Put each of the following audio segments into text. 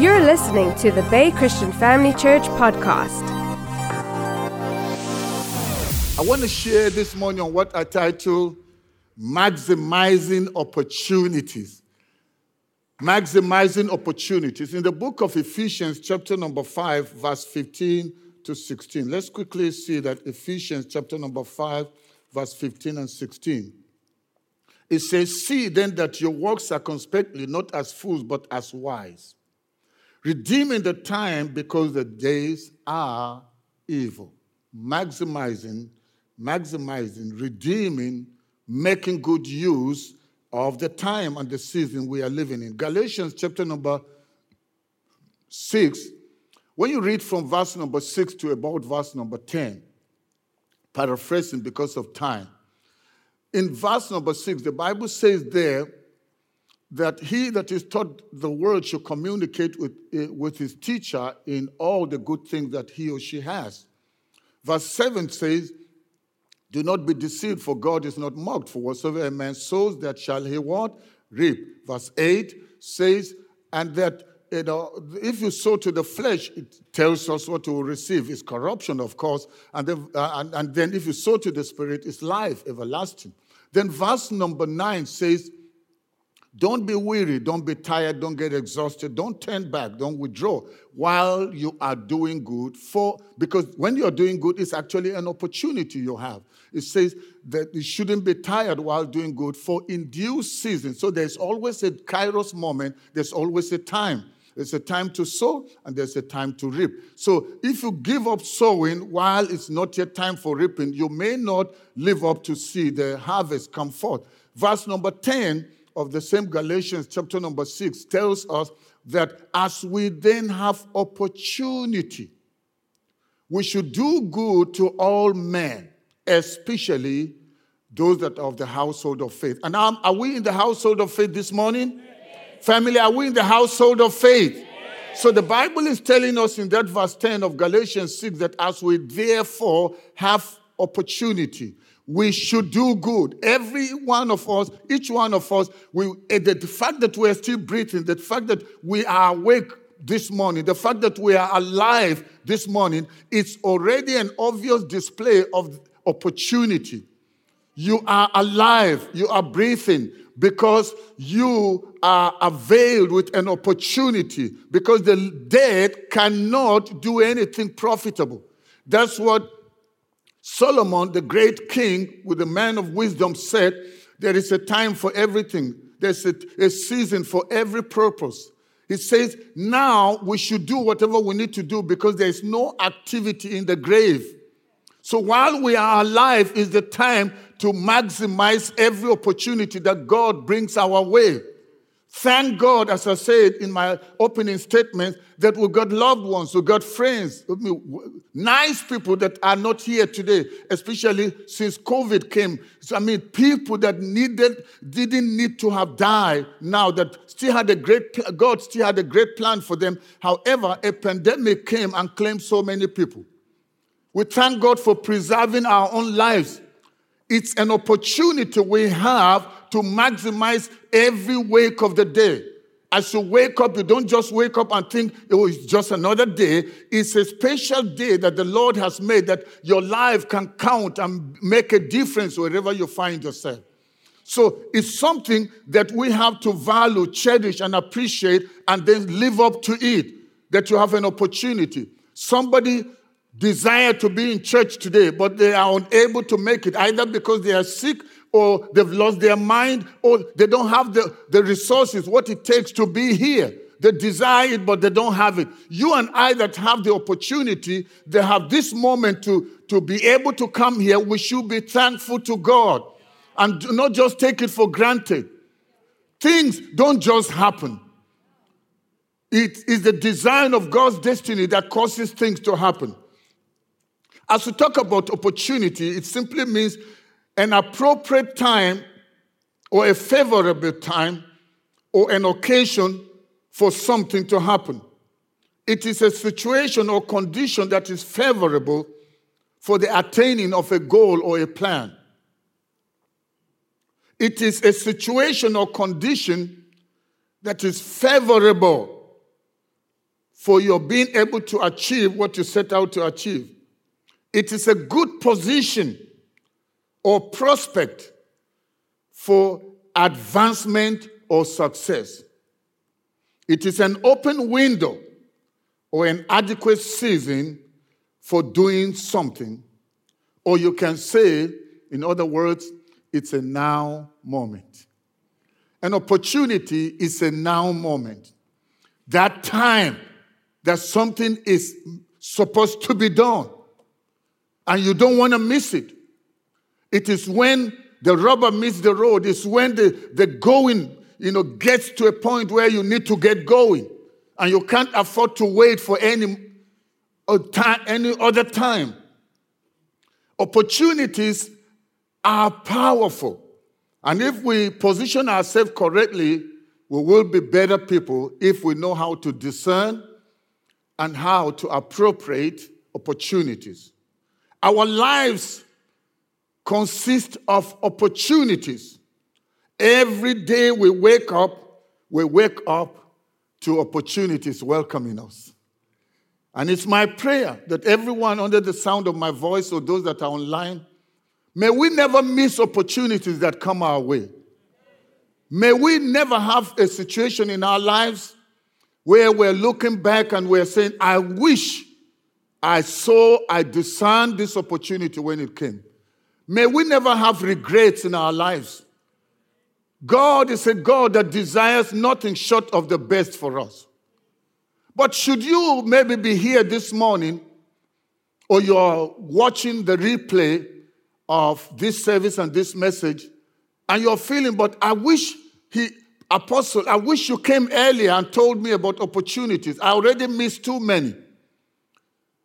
You're listening to the Bay Christian Family Church podcast. I want to share this morning on what I title Maximizing Opportunities. Maximizing Opportunities. In the book of Ephesians, chapter number 5, verse 15 to 16. Let's quickly see that Ephesians, chapter number 5, verse 15 and 16. It says, See then that your works circumspectly, not as fools, but as wise redeeming the time because the days are evil. Maximizing, maximizing, redeeming, making good use of the time and the season we are living in. Galatians chapter number 6, when you read from verse number 6 to about verse number 10, paraphrasing because of time, in verse number 6, the Bible says there, that he that is taught the word should communicate with, uh, with his teacher in all the good things that he or she has. Verse 7 says, Do not be deceived, for God is not mocked. For whatsoever a man sows, that shall he what? Reap. Verse 8 says, And that you know, if you sow to the flesh, it tells us what to receive. It's corruption, of course. And then, uh, and, and then if you sow to the spirit, it's life everlasting. Then verse number 9 says, don't be weary, don't be tired, don't get exhausted, don't turn back, don't withdraw while you are doing good. For because when you're doing good, it's actually an opportunity you have. It says that you shouldn't be tired while doing good, for in due season. So there's always a kairos moment, there's always a time. There's a time to sow and there's a time to reap. So if you give up sowing while it's not yet time for reaping, you may not live up to see the harvest come forth. Verse number 10 of the same Galatians, chapter number six, tells us that as we then have opportunity, we should do good to all men, especially those that are of the household of faith. And are we in the household of faith this morning? Yes. Family, are we in the household of faith? Yes. So the Bible is telling us in that verse 10 of Galatians 6 that as we therefore have opportunity, we should do good. Every one of us, each one of us, we, eh, the fact that we're still breathing, the fact that we are awake this morning, the fact that we are alive this morning, it's already an obvious display of opportunity. You are alive, you are breathing because you are availed with an opportunity, because the dead cannot do anything profitable. That's what Solomon, the great king, with the man of wisdom, said, There is a time for everything, there's a, a season for every purpose. He says, Now we should do whatever we need to do because there is no activity in the grave. So while we are alive, is the time to maximize every opportunity that God brings our way. Thank God, as I said in my opening statement, that we got loved ones, we got friends, nice people that are not here today, especially since COVID came. So, I mean, people that needed, didn't need to have died now, that still had a great, God still had a great plan for them. However, a pandemic came and claimed so many people. We thank God for preserving our own lives. It's an opportunity we have to maximize every wake of the day. As you wake up, you don't just wake up and think oh, it was just another day. It's a special day that the Lord has made that your life can count and make a difference wherever you find yourself. So it's something that we have to value, cherish, and appreciate, and then live up to it. That you have an opportunity. Somebody desire to be in church today, but they are unable to make it either because they are sick or they've lost their mind, or they don't have the, the resources, what it takes to be here. They desire it, but they don't have it. You and I that have the opportunity, they have this moment to, to be able to come here, we should be thankful to God and not just take it for granted. Things don't just happen. It is the design of God's destiny that causes things to happen. As we talk about opportunity, it simply means an appropriate time or a favorable time or an occasion for something to happen. It is a situation or condition that is favorable for the attaining of a goal or a plan. It is a situation or condition that is favorable for your being able to achieve what you set out to achieve. It is a good position or prospect for advancement or success. It is an open window or an adequate season for doing something. Or you can say, in other words, it's a now moment. An opportunity is a now moment. That time that something is supposed to be done, and you don't want to miss it. It is when the rubber meets the road, it's when the, the going, you know, gets to a point where you need to get going. And you can't afford to wait for any, uh, any other time. Opportunities are powerful. And if we position ourselves correctly, we will be better people if we know how to discern and how to appropriate opportunities. Our lives consist of opportunities. Every day we wake up, we wake up to opportunities welcoming us. And it's my prayer that everyone under the sound of my voice or those that are online May we never miss opportunities that come our way. May we never have a situation in our lives where we're looking back and we're saying, I wish I saw, I discerned this opportunity when it came. May we never have regrets in our lives. God is a God that desires nothing short of the best for us. But should you maybe be here this morning or you're watching the replay of this service and this message, and you're feeling, but I wish he, Apostle, I wish you came earlier and told me about opportunities. I already missed too many.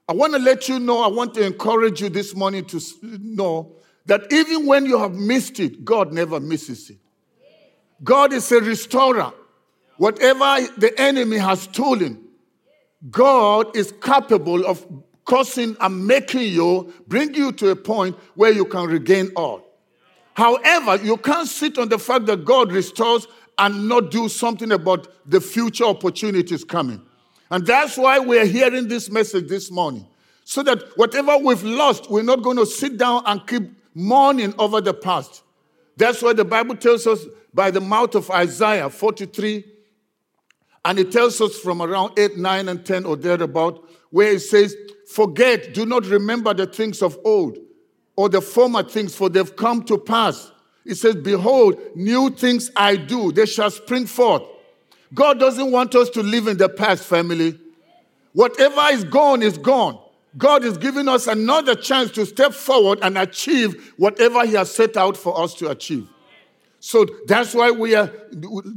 I want to let you know, I want to encourage you this morning to know that even when you have missed it, God never misses it. God is a restorer. Whatever the enemy has stolen, God is capable of causing and making you, bring you to a point where you can regain all. However, you can't sit on the fact that God restores and not do something about the future opportunities coming. And that's why we're hearing this message this morning. So that whatever we've lost, we're not going to sit down and keep mourning over the past. That's why the Bible tells us by the mouth of Isaiah 43, and it tells us from around 8, 9, and 10 or thereabout, where it says, Forget, do not remember the things of old or the former things, for they've come to pass. It says, Behold, new things I do, they shall spring forth. God doesn't want us to live in the past, family. Whatever is gone is gone. God is giving us another chance to step forward and achieve whatever He has set out for us to achieve. So that's why we are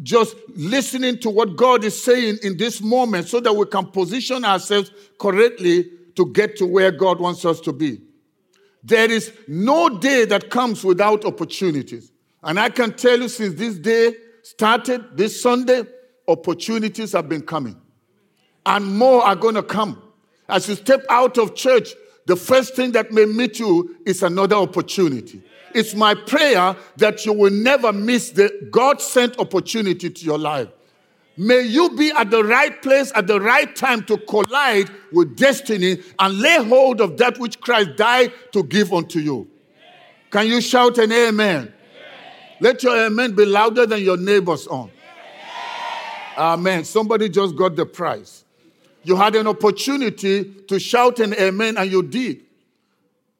just listening to what God is saying in this moment so that we can position ourselves correctly to get to where God wants us to be. There is no day that comes without opportunities. And I can tell you since this day started, this Sunday, opportunities have been coming. And more are going to come. As you step out of church, the first thing that may meet you is another opportunity. It's my prayer that you will never miss the God sent opportunity to your life. May you be at the right place at the right time to collide with destiny and lay hold of that which Christ died to give unto you. Can you shout an amen? Let your amen be louder than your neighbor's on. Amen. Somebody just got the prize. You had an opportunity to shout an amen and you did.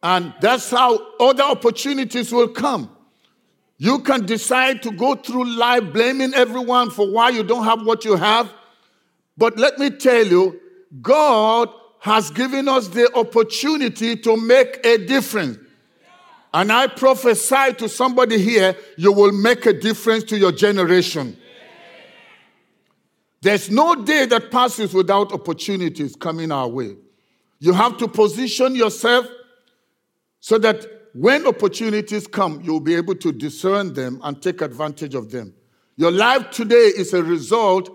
And that's how other opportunities will come. You can decide to go through life blaming everyone for why you don't have what you have. But let me tell you, God has given us the opportunity to make a difference. And I prophesy to somebody here, you will make a difference to your generation. There's no day that passes without opportunities coming our way. You have to position yourself so that when opportunities come, you'll be able to discern them and take advantage of them. Your life today is a result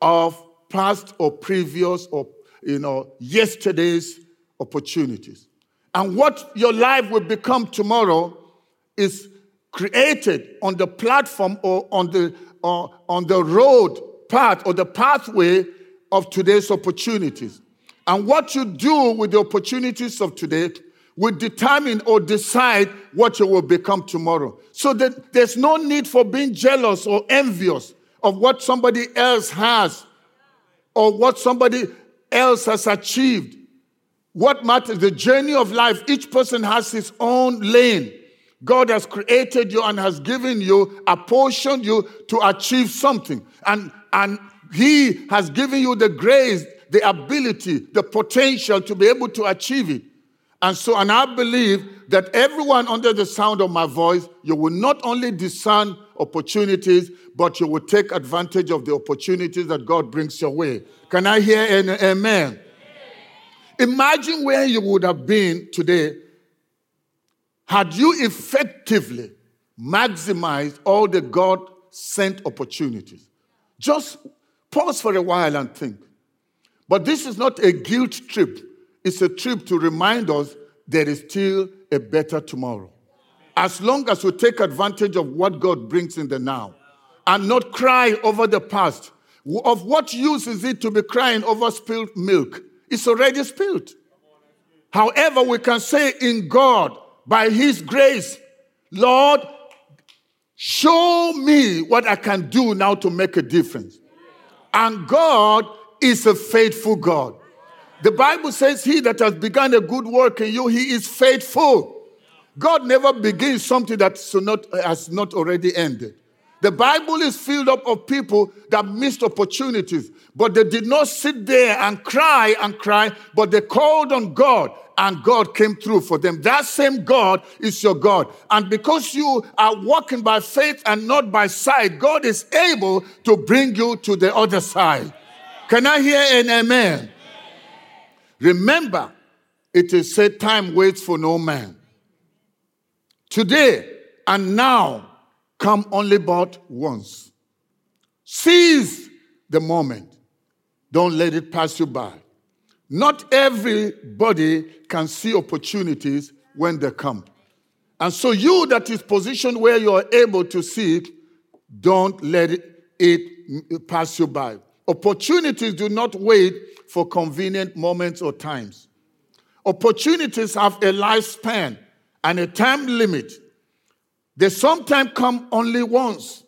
of past or previous or you know yesterday's opportunities. And what your life will become tomorrow is created on the platform or on the or on the road path or the pathway of today's opportunities. And what you do with the opportunities of today will determine or decide what you will become tomorrow. So that there's no need for being jealous or envious of what somebody else has or what somebody else has achieved. What matters, the journey of life, each person has his own lane. God has created you and has given you, apportioned you to achieve something. And, and He has given you the grace, the ability, the potential to be able to achieve it. And so, and I believe that everyone under the sound of my voice, you will not only discern opportunities, but you will take advantage of the opportunities that God brings your way. Can I hear an amen? Imagine where you would have been today had you effectively maximized all the God sent opportunities. Just pause for a while and think. But this is not a guilt trip, it's a trip to remind us there is still a better tomorrow. As long as we take advantage of what God brings in the now and not cry over the past. Of what use is it to be crying over spilled milk? It's already spilled. However, we can say in God, by His grace, Lord, show me what I can do now to make a difference. And God is a faithful God. The Bible says, He that has begun a good work in you, He is faithful. God never begins something that has not already ended. The Bible is filled up of people that missed opportunities, but they did not sit there and cry and cry, but they called on God and God came through for them. That same God is your God. And because you are walking by faith and not by sight, God is able to bring you to the other side. Can I hear an amen? Remember, it is said time waits for no man. Today and now come only but once. Seize the moment. Don't let it pass you by. Not everybody can see opportunities when they come. And so, you that is positioned where you are able to see it, don't let it, pass you by. Opportunities do not wait for convenient moments or times. Opportunities have a lifespan and a time limit. They sometimes come only once.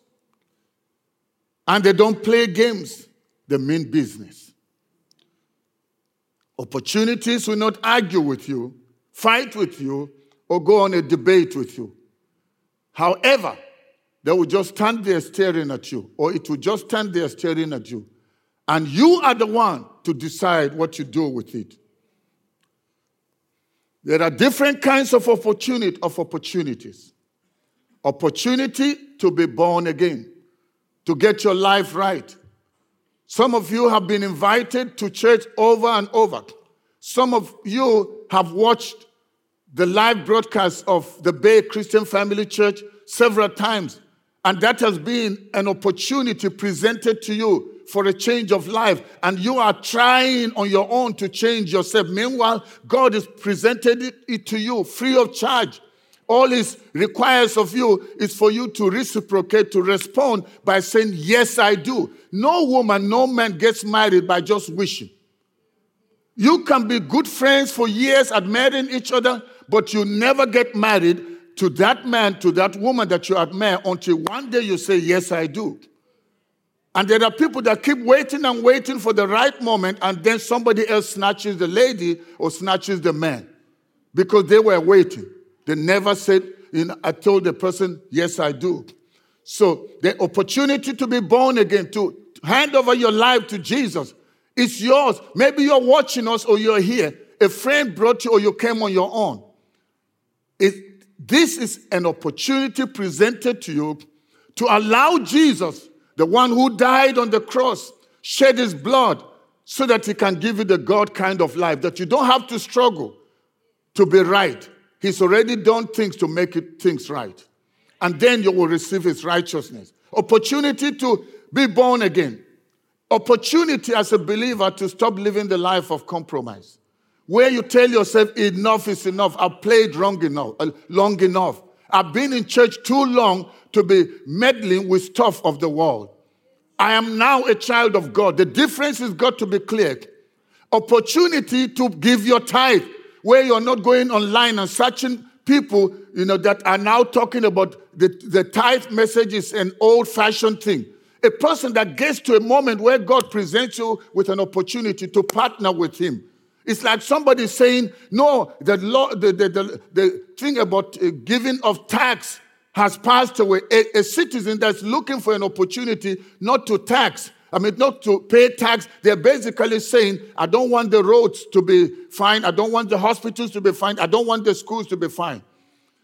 And they don't play games, they mean business. Opportunities will not argue with you, fight with you, or go on a debate with you. However, they will just stand there staring at you, or it will just stand there staring at you. And you are the one to decide what you do with it. There are different kinds of opportunity of opportunities. Opportunity to be born again, to get your life right, some of you have been invited to church over and over. Some of you have watched the live broadcast of the Bay Christian Family Church several times. And that has been an opportunity presented to you for a change of life. And you are trying on your own to change yourself. Meanwhile, God has presented it to you free of charge. All He requires of you is for you to reciprocate, to respond by saying, Yes, I do. No woman, no man gets married by just wishing. You can be good friends for years, admiring each other, but you never get married to that man, to that woman that you admire until one day you say, Yes, I do. And there are people that keep waiting and waiting for the right moment, and then somebody else snatches the lady or snatches the man because they were waiting. They never said, you know, I told the person, yes, I do. So the opportunity to be born again, to hand over your life to Jesus, is yours. Maybe you're watching us or you're here. A friend brought you or you came on your own. It, this is an opportunity presented to you to allow Jesus, the one who died on the cross, shed his blood so that he can give you the God kind of life, that you don't have to struggle to be right. He's already done things to make it, things right. And then you will receive his righteousness. Opportunity to be born again. Opportunity as a believer to stop living the life of compromise. Where you tell yourself, enough is enough. I've played wrong enough, uh, long enough. I've been in church too long to be meddling with stuff of the world. I am now a child of God. The difference has got to be clear. Opportunity to give your tithe, where you're not going online and searching people, you know, that are now talking about the, the tithe message is an old-fashioned thing. A person that gets to a moment where God presents you with an opportunity to partner with Him. It's like somebody saying, No, the, law, the, the, the, the thing about uh, giving of tax has passed away. A, a citizen that's looking for an opportunity not to tax, I mean, not to pay tax, they're basically saying, I don't want the roads to be fine. I don't want the hospitals to be fine. I don't want the schools to be fine.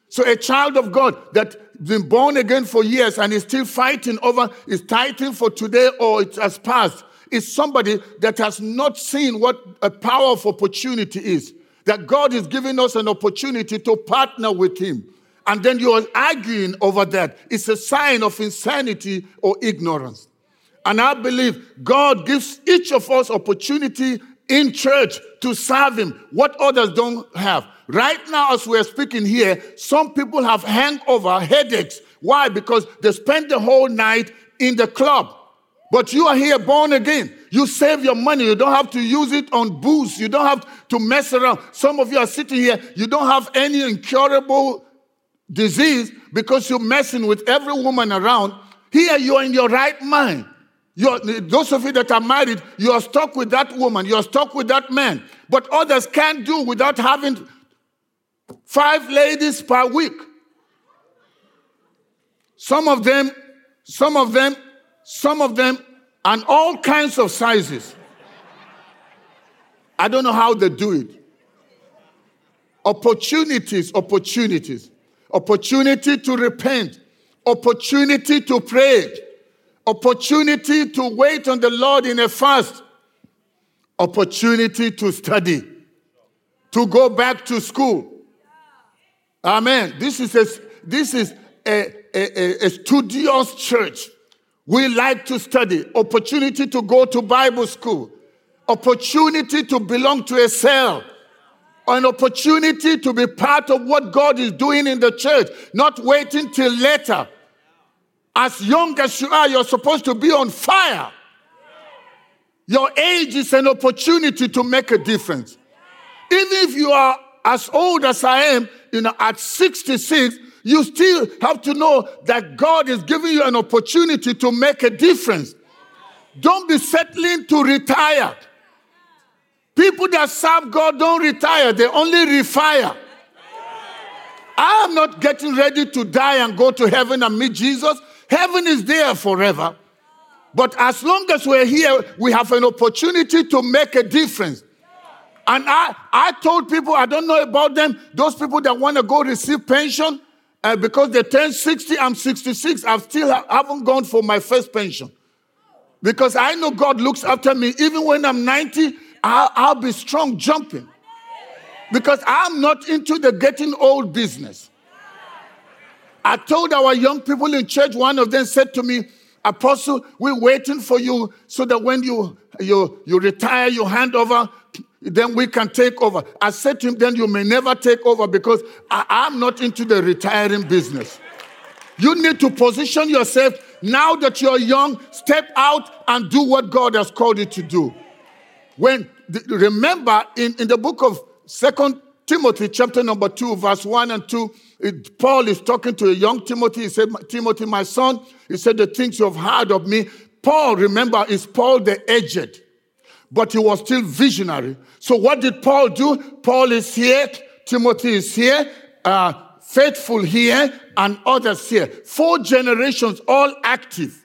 So a child of God that's been born again for years and is still fighting over is tithing for today or it has passed is somebody that has not seen what a powerful opportunity is. That God is giving us an opportunity to partner with Him. And then you are arguing over that. It's a sign of insanity or ignorance. And I believe God gives each of us opportunity in church to serve Him, what others don't have. Right now, as we're speaking here, some people have hangover, headaches. Why? Because they spend the whole night in the club. But you are here born again. You save your money. You don't have to use it on booze. You don't have to mess around. Some of you are sitting here. You don't have any incurable disease because you're messing with every woman around. Here you're in your right mind. You're, those of you that are married, you are stuck with that woman. You are stuck with that man. But others can't do without having five ladies per week. Some of them, some of them, some of them, and all kinds of sizes. I don't know how they do it. Opportunities, opportunities. Opportunity to repent. Opportunity to pray. Opportunity to wait on the Lord in a fast. Opportunity to study. To go back to school Amen. This is a, this is a, a, a studious church. We like to study, opportunity to go to Bible school, opportunity to belong to a cell, an opportunity to be part of what God is doing in the church, not waiting till later. As young as you are, you're supposed to be on fire. Your age is an opportunity to make a difference. Even if you are as old as I am, you know, at 66, you still have to know that God is giving you an opportunity to make a difference. Don't be settling to retire. People that serve God don't retire, they only refire. I am not getting ready to die and go to heaven and meet Jesus. Heaven is there forever. But as long as we're here, we have an opportunity to make a difference. And I, I told people, I don't know about them, those people that want to go receive pension uh, because they turn 60, I'm 66, I still haven't gone for my first pension. Because I know God looks after me. Even when I'm 90, I'll, I'll be strong jumping. Because I'm not into the getting old business. I told our young people in church, one of them said to me, Apostle, we're waiting for you so that when you, you, you retire, you hand over then we can take over. I said to him, then you may never take over because I, am not into the retiring business. You need to position yourself now that you're young, step out and do what God has called you to do. When remember in, in the book of Second Timothy, chapter number two, verse one and two, it, Paul is talking to a young Timothy. He said, Timothy, my son, he said, the things you have heard of me. Paul, remember, is Paul the aged but he was still visionary. So what did Paul do? Paul is here, Timothy is here, uh, faithful here, and others here. Four generations, all active.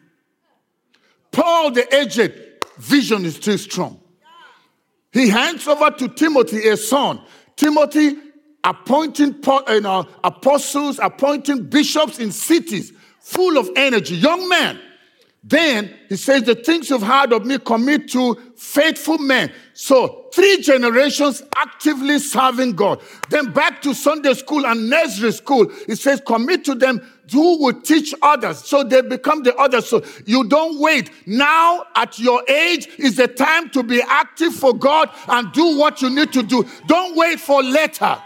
Paul the aged, vision is still strong. He hands over to Timothy a son. Timothy appointing you know, apostles, appointing bishops in cities, full of energy, young man. Then he says, The things you've heard of me commit to faithful men. So, three generations actively serving God. Then back to Sunday school and nursery school, He says, Commit to them who will teach others so they become the others. So you don't wait. Now, at your age, is the time to be active for God and do what you need to do. Don't wait for later.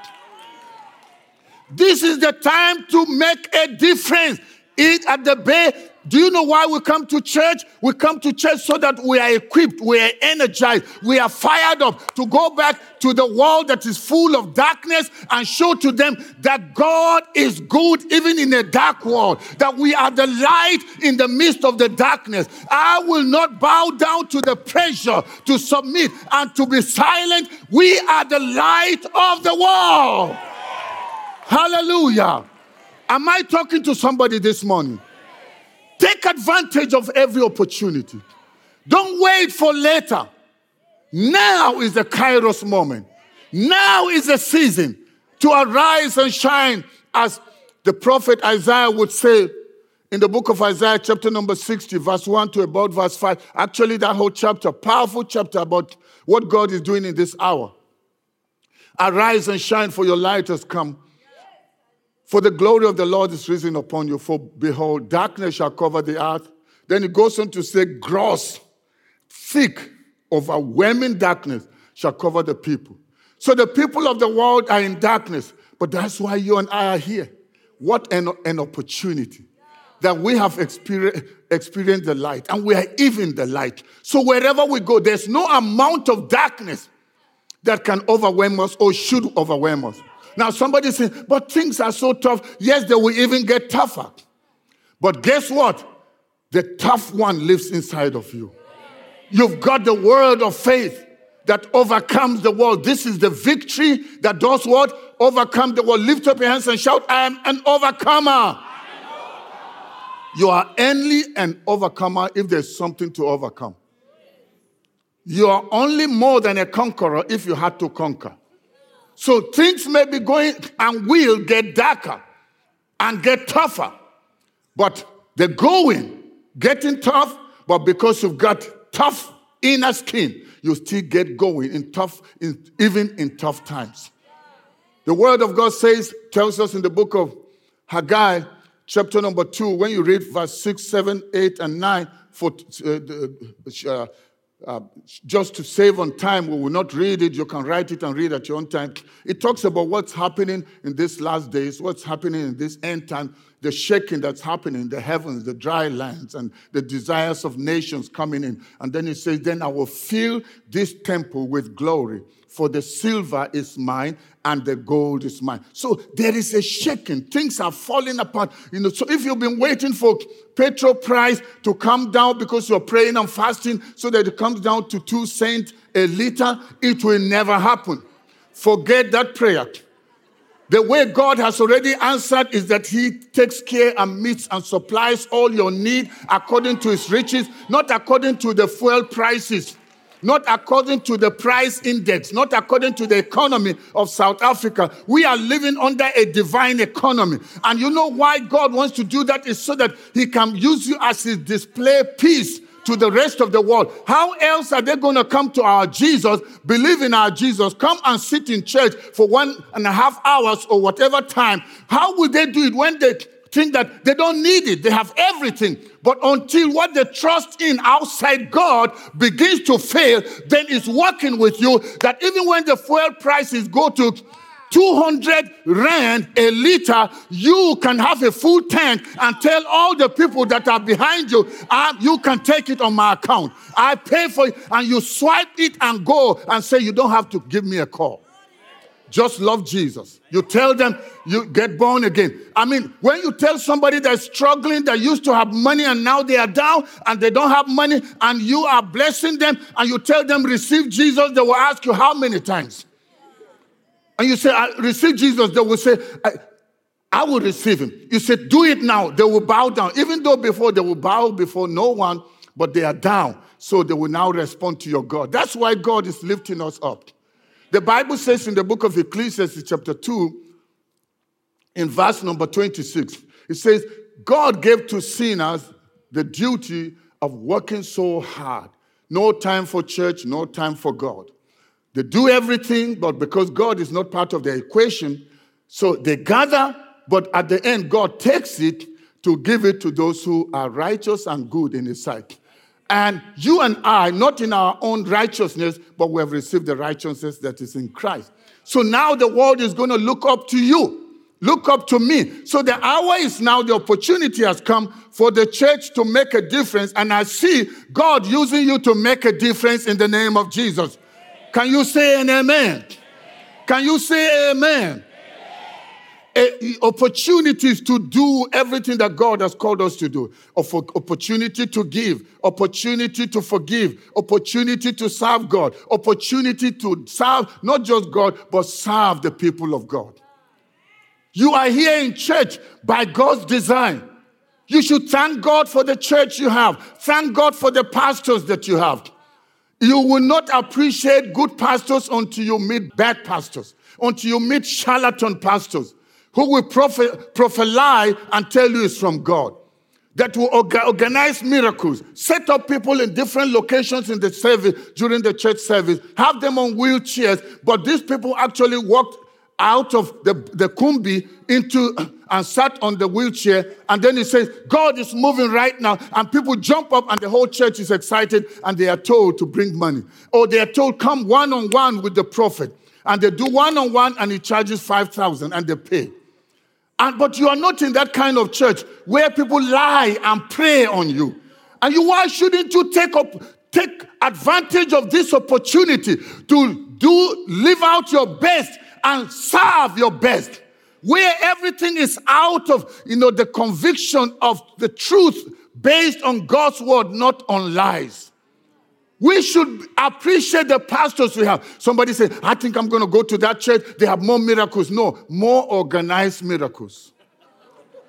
This is the time to make a difference. Eat at the bay Do you know why we come to church? We come to church so that we are equipped, we are energized, we are fired up to go back to the world that is full of darkness and show to them that God is good even in a dark world, that we are the light in the midst of the darkness. I will not bow down to the pressure to submit and to be silent. We are the light of the world. Hallelujah. Am I talking to somebody this morning? Take advantage of every opportunity. Don't wait for later. Now is the kairos moment. Now is the season to arise and shine, as the prophet Isaiah would say in the book of Isaiah, chapter number 60, verse 1 to about verse 5. Actually, that whole chapter, powerful chapter about what God is doing in this hour. Arise and shine, for your light has come. For the glory of the Lord is risen upon you. For behold, darkness shall cover the earth. Then it goes on to say, gross, thick, overwhelming darkness shall cover the people. So the people of the world are in darkness, but that's why you and I are here. What an, an opportunity that we have experienced, experienced the light and we are even the light. So wherever we go, there's no amount of darkness that can overwhelm us or should overwhelm us. Now, somebody says, but things are so tough. Yes, they will even get tougher. But guess what? The tough one lives inside of you. You've got the word of faith that overcomes the world. This is the victory that does what? Overcome the world. Lift up your hands and shout, I am an overcomer. You are only an overcomer if there's something to overcome. You are only more than a conqueror if you had to conquer. So things may be going and will get darker and get tougher. But they're going, getting tough, but because you've got tough inner skin, you still get going in tough, in, even in tough times. The word of God says, tells us in the book of Haggai, chapter number two, when you read verse 6, 7, 8, and 9, for uh, uh, uh, just to save on time, we will not read it. You can write it and read at your own time. It talks about what's happening in these last days, what's happening in this end time, the shaking that's happening in the heavens, the dry lands, and the desires of nations coming in. And then he says, Then I will fill this temple with glory, for the silver is mine and the gold is mine. So there is a shaking. Things are falling apart. You know, so if you've been waiting for petrol price to come down because you're praying and fasting so that it comes down to two cents a liter, it will never happen. Forget that prayer. The way God has already answered is that He takes care and meets and supplies all your need according to His riches, not according to the fuel prices not according to the price index, not according to the economy of South Africa. We are living under a divine economy. And you know why God wants to do that is so that He can use you as His display piece to the rest of the world. How else are they going to come to our Jesus, believe in our Jesus, come and sit in church for one and a half hours or whatever time? How will they do it when they think that they don't need it. They have everything. But until what they trust in outside God begins to fail, then it's working with you that even when the fuel prices go to 200 rand a liter, you can have a full tank and tell all the people that are behind you, ah, you can take it on my account. I pay for it. And you swipe it and go and say, you don't have to give me a call. Just love Jesus. You tell them you get born again. I mean, when you tell somebody that's struggling, that used to have money and now they are down and they don't have money, and you are blessing them, and you tell them receive Jesus, they will ask you how many times. And you say, I receive Jesus, they will say, I, I will receive him. You say, do it now. They will bow down. Even though before they will bow before no one, but they are down. So they will now respond to your God. That's why God is lifting us up. The Bible says in the book of Ecclesiastes, chapter 2, in verse number 26, it says, God gave to sinners the duty of working so hard. No time for church, no time for God. They do everything, but because God is not part of the equation, so they gather, but at the end, God takes it to give it to those who are righteous and good in His sight. And you and I, not in our own righteousness, but we have received the righteousness that is in Christ. So now the world is going to look up to you Look up to me. So the hour is now, the opportunity has come for the church to make a difference. And I see God using you to make a difference in the name of Jesus. Can you say an amen? Can you say amen? opportunities to do everything that God has called us to do. Opportunity to give, opportunity to forgive, opportunity to serve God, opportunity to serve not just God, but serve the people of God. You are here in church by God's design. You should thank God for the church you have. Thank God for the pastors that you have. You will not appreciate good pastors until you meet bad pastors, until you meet charlatan pastors who will prophet, prophesy and tell you it's from God. That will organize miracles, set up people in different locations in the service during the church service, have them on wheelchairs, but these people actually walked out of the, the kumbi into and sat on the wheelchair. And then he says, God is moving right now. And people jump up and the whole church is excited and they are told to bring money. Or they are told, come one on one with the prophet. And they do one on one and he charges 5,000 and they pay. And, but you are not in that kind of church where people lie and pray on you. And you, why shouldn't you take up, take advantage of this opportunity to do, live out your best and serve your best, where everything is out of, you know, the conviction of the truth based on God's word, not on lies. We should appreciate the pastors we have. Somebody say, I think I'm going to go to that church. They have more miracles. No, more organized miracles.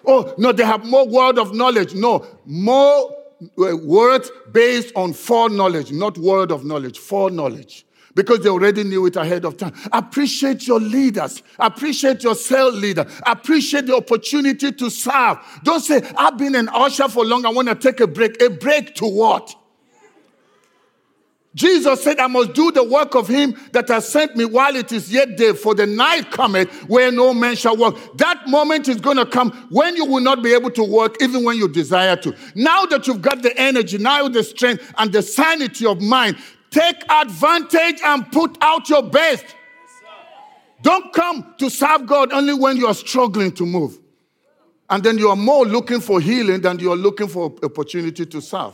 Oh, no, they have more word of knowledge. No, more uh, words based on foreknowledge, not word of knowledge, foreknowledge because they already knew it ahead of time. Appreciate your leaders. Appreciate your cell leader. Appreciate the opportunity to serve. Don't say, I've been an usher for long. I want to take a break. A break to what? Jesus said, I must do the work of him that has sent me while it is yet day, for the night cometh where no man shall work. That moment is going to come when you will not be able to work, even when you desire to. Now that you've got the energy, now the strength and the sanity of mind, Take advantage and put out your best. Don't come to serve God only when you are struggling to move. And then you are more looking for healing than you are looking for opportunity to serve.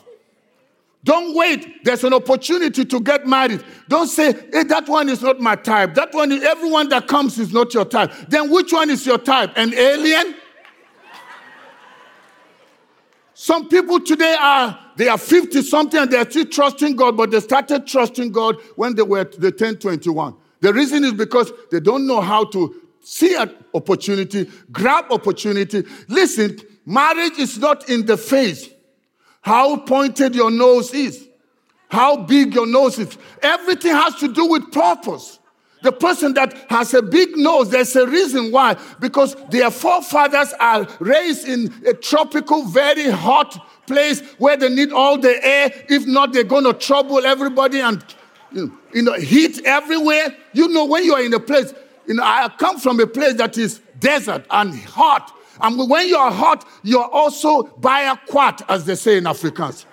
Don't wait. There's an opportunity to get married. Don't say, hey, that one is not my type. That one, everyone that comes is not your type. Then which one is your type? An alien? Some people today are they are 50 something and they're still trusting God, but they started trusting God when they were the 10, 21. The reason is because they don't know how to see an opportunity, grab opportunity. Listen, marriage is not in the face. How pointed your nose is, how big your nose is. Everything has to do with purpose. The person that has a big nose, there's a reason why. Because their forefathers are raised in a tropical, very hot place where they need all the air. If not, they're going to trouble everybody and you know, heat everywhere. You know, when you are in a place, you know, I come from a place that is desert and hot. And when you are hot, you're also by a quat, as they say in Afrikaans.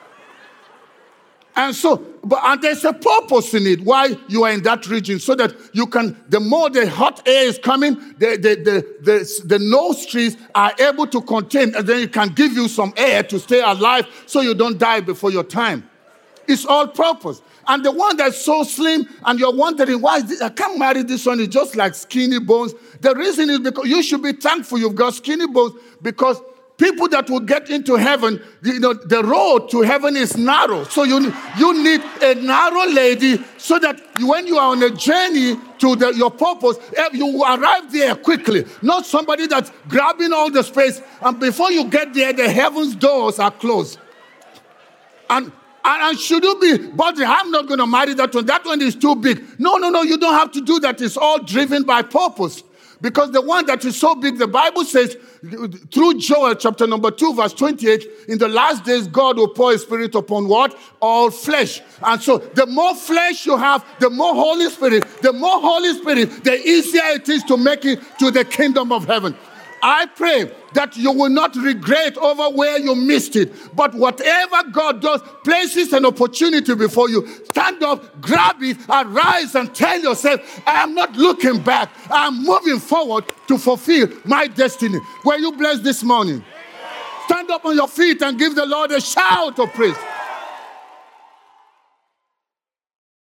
And so, but and there's a purpose in it why you are in that region, so that you can, the more the hot air is coming, the, the, the, the, the nose trees are able to contain, and then it can give you some air to stay alive so you don't die before your time. It's all purpose. And the one that's so slim, and you're wondering why I can't marry this one, it's just like skinny bones. The reason is because you should be thankful you've got skinny bones because people that will get into heaven, you know, the road to heaven is narrow. So you, you need a narrow lady so that when you are on a journey to the, your purpose, eh, you arrive there quickly. Not somebody that's grabbing all the space, and before you get there, the heaven's doors are closed. And and, and should you be, but I'm not going to marry that one. That one is too big. No, no, no, you don't have to do that. It's all driven by purpose. Because the one that is so big, the Bible says, through Joel chapter number 2, verse 28, in the last days, God will pour his spirit upon what? All flesh. And so the more flesh you have, the more Holy Spirit, the more Holy Spirit, the easier it is to make it to the kingdom of heaven. I pray that you will not regret over where you missed it. But whatever God does, places an opportunity before you. Stand up, grab it, arise, and tell yourself, I am not looking back. I am moving forward to fulfill my destiny. Were you blessed this morning? Stand up on your feet and give the Lord a shout of praise.